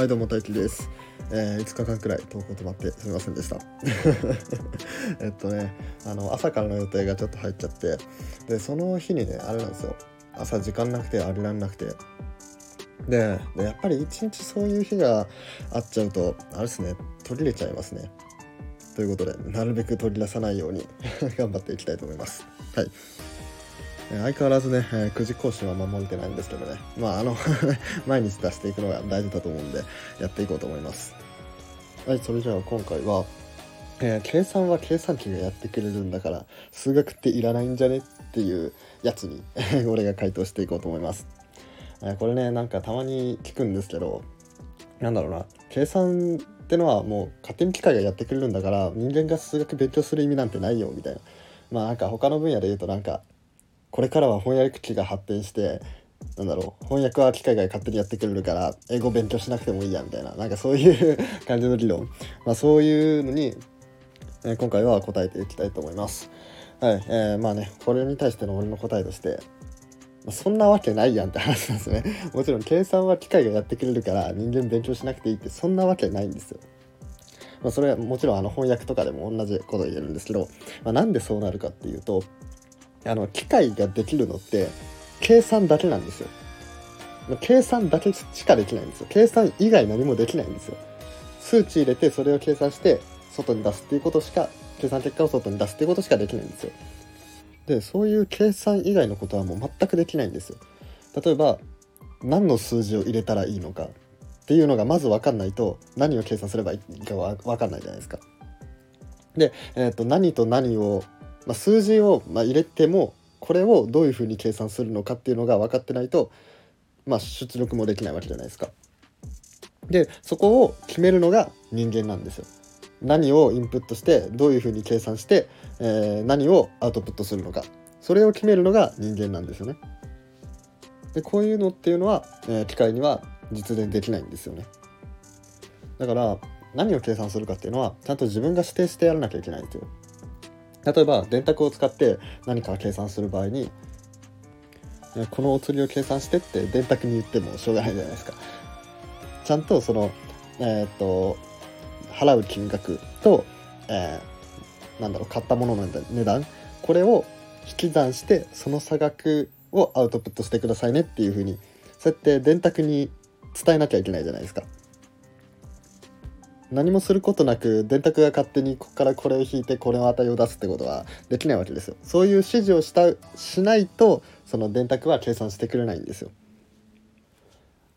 はいどうも大輝です、えー、5日間くらい投稿止まってすみませんでした。えっとねあの朝からの予定がちょっと入っちゃってでその日にねあれなんですよ。朝時間なくてあれらんなくて。でやっぱり一日そういう日があっちゃうとあれですね途切れちゃいますね。ということでなるべく取り出さないように 頑張っていきたいと思います。はい。相変わらずね、え、9時更新は守れてないんですけどね、まあ、あの 毎日出していくのが大事だと思うんで、やっていこうと思います。はい、それじゃあ今回は、えー、計算は計算機がやってくれるんだから、数学っていらないんじゃねっていうやつに 俺が回答していこうと思います。え、これね、なんかたまに聞くんですけど、なんだろうな、計算ってのはもう勝手に機械がやってくれるんだから、人間が数学勉強する意味なんてないよ、みたいな。まあなんか他の分野で言うとなんかこれからは翻訳機が発展してなんだろう翻訳は機械が勝手にやってくれるから英語勉強しなくてもいいやみたいななんかそういう感じの理論、まあ、そういうのに、えー、今回は答えていきたいと思います。はい、えー、まあねこれに対しての俺の答えとしてまそんなわけないやんって話なんですね。もちろん計算は機械がやってくれるから人間勉強しなくていいってそんなわけないんですよ。まあ、それはもちろんあの翻訳とかでも同じこと言えるんですけど、まあ、なんでそうなるかっていうとあの機械ができるのって計算だけなんですよ。計算だけしかできないんですよ。計算以外何もできないんですよ。数値入れてそれを計算して外に出すっていうことしか計算結果を外に出すっていうことしかできないんですよ。でそういう計算以外のことはもう全くできないんですよ。例えば何の数字を入れたらいいのかっていうのがまず分かんないと何を計算すればいいか分かんないじゃないですか。で、えー、と何と何をまあ、数字をま入れてもこれをどういうふうに計算するのかっていうのが分かってないと、まあ、出力もできないわけじゃないですか。でそこを決めるのが人間なんですよ。何をインプットしてどういうふうに計算して、えー、何をアウトプットするのかそれを決めるのが人間なんですよね。でこういうのっていうのは、えー、機械には実現できないんですよね。だから何を計算するかっていうのはちゃんと自分が指定してやらなきゃいけないんですよ。例えば電卓を使って何か計算する場合にこのお釣りを計算してって電卓に言ってもしょうがないじゃないですか。ちゃんとその、えー、っと払う金額と、えー、なんだろう買ったものの値段これを引き算してその差額をアウトプットしてくださいねっていうふうにそうやって電卓に伝えなきゃいけないじゃないですか。何もすることなく電卓が勝手にここからこれを引いてこれの値を出すってことはできないわけですよ。そういう指示をしたしないとその電卓は計算してくれないんですよ。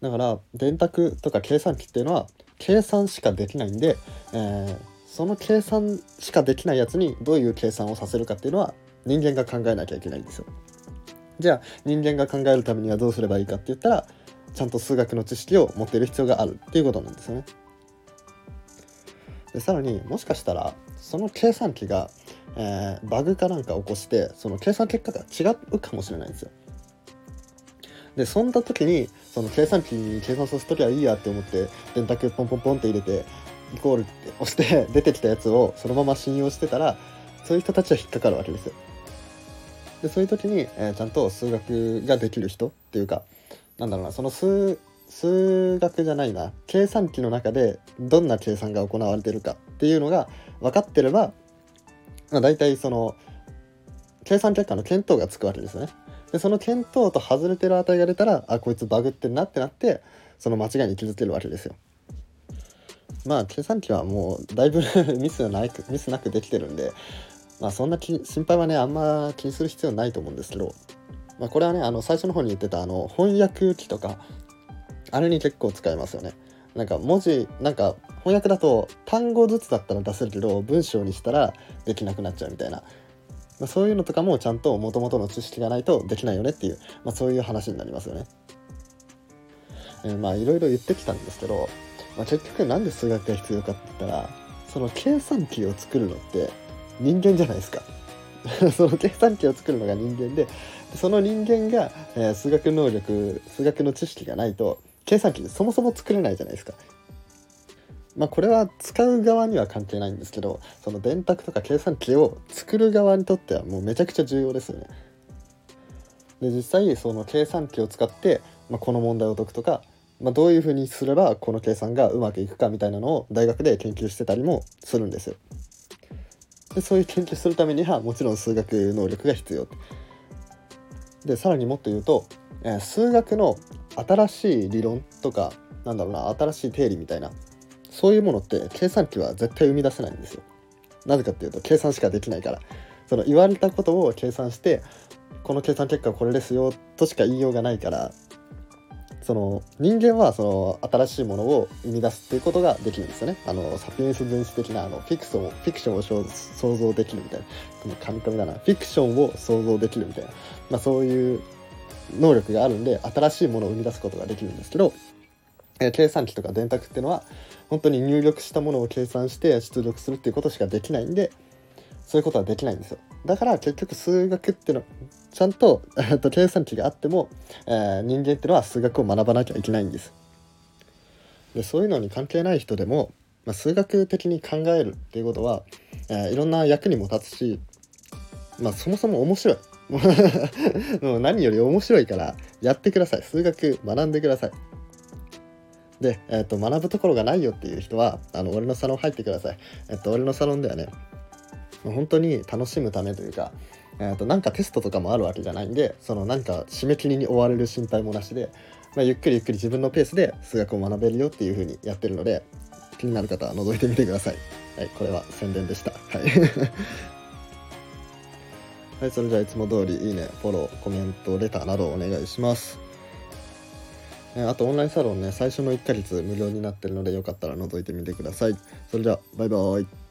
だから電卓とか計算機っていうのは計算しかできないんで、えー、その計算しかできないやつにどういう計算をさせるかっていうのは人間が考えなきゃいけないんですよ。じゃあ人間が考えるためにはどうすればいいかって言ったらちゃんと数学の知識を持っている必要があるっていうことなんですよね。でさらにもしかしたらその計算機が、えー、バグかなんか起こしてその計算結果が違うかもしれないんですよ。でそんな時にその計算機に計算させときゃいいやって思って電卓ポンポンポンって入れてイコールって押して出てきたやつをそのまま信用してたらそういう人たちは引っかかるわけですよ。でそういう時に、えー、ちゃんと数学ができる人っていうかなんだろうなその数数学じゃないな計算機の中でどんな計算が行われてるかっていうのが分かってれば、まあ、大体その計算結果の見当がつくわけですね。でその見当と外れてる値が出たらあこいつバグってんなってなってその間違いに気づけるわけですよ。まあ計算機はもうだいぶ ミスなくミスなくできてるんで、まあ、そんな心配はねあんま気にする必要ないと思うんですけど、まあ、これはねあの最初の方に言ってたあの翻訳機とかあれに結構使えますよね。なんか文字なんか翻訳だと単語ずつだったら出せるけど文章にしたらできなくなっちゃうみたいな、まあ、そういうのとかもちゃんともともとの知識がないとできないよねっていう、まあ、そういう話になりますよね。えー、まあいろいろ言ってきたんですけど、まあ、結局なんで数学が必要かって言ったらその計算機を作るのって人間じゃないですか。その計算機を作るのが人間でその人間が、えー、数学能力数学の知識がないと計算機そもそも作れないじゃないですか。まあこれは使う側には関係ないんですけどその電卓とか計算機を作る側にとってはもうめちゃくちゃ重要ですよね。で実際その計算機を使って、まあ、この問題を解くとかまあ、どういうふうにすればこの計算がうまくいくかみたいなのを大学で研究してたりもするんですよ。でそういう研究するためにはもちろん数学能力が必要でさらにもっと言うと、えー、数学の新しい理論とかなんだろうな新しい定理みたいなそういうものって計算機は絶対生み出せないんですよ。なぜかっていうと計算しかできないからその言われたことを計算してこの計算結果はこれですよとしか言いようがないからその人間はその新しいものを生み出すっていうことができるんですよね。あのサピエンス分子的なあのフィクションフィクションを想像できるみたいなこのカミカミだなフィクションを想像できるみたいな、まあ、そういう能力があるんで新しいものを生み出すことができるんですけど、えー、計算機とか電卓っていうのは本当に入力したものを計算して出力するっていうことしかできないんでそういうことはできないんですよ。だから結局数学っていうのちゃんと,、えと計算機があっても、えー、人間っていうのは数学を学ばなきゃいけないんです。でそういうのに関係ない人でも、まあ、数学的に考えるっていうことは、えー、いろんな役にも立つし、まあ、そもそも面白い。もう何より面白いからやってください数学学んでくださいで、えーと、学ぶところがないよっていう人はあの俺のサロン入ってください、えっ、ー、と、俺のサロンではね本当に楽しむためというか、えーと、なんかテストとかもあるわけじゃないんでそのなんか締め切りに追われる心配もなしで、まあ、ゆっくりゆっくり自分のペースで数学を学べるよっていう風にやってるので気になる方は覗いてみてください。はい、これは宣伝でした。はい。はい、それじゃあいつも通りいいね、フォロー、コメント、レターなどお願いします。えあとオンラインサロンね、最初の1ヶ月無料になってるのでよかったら覗いてみてください。それじゃあ、バイバーイ。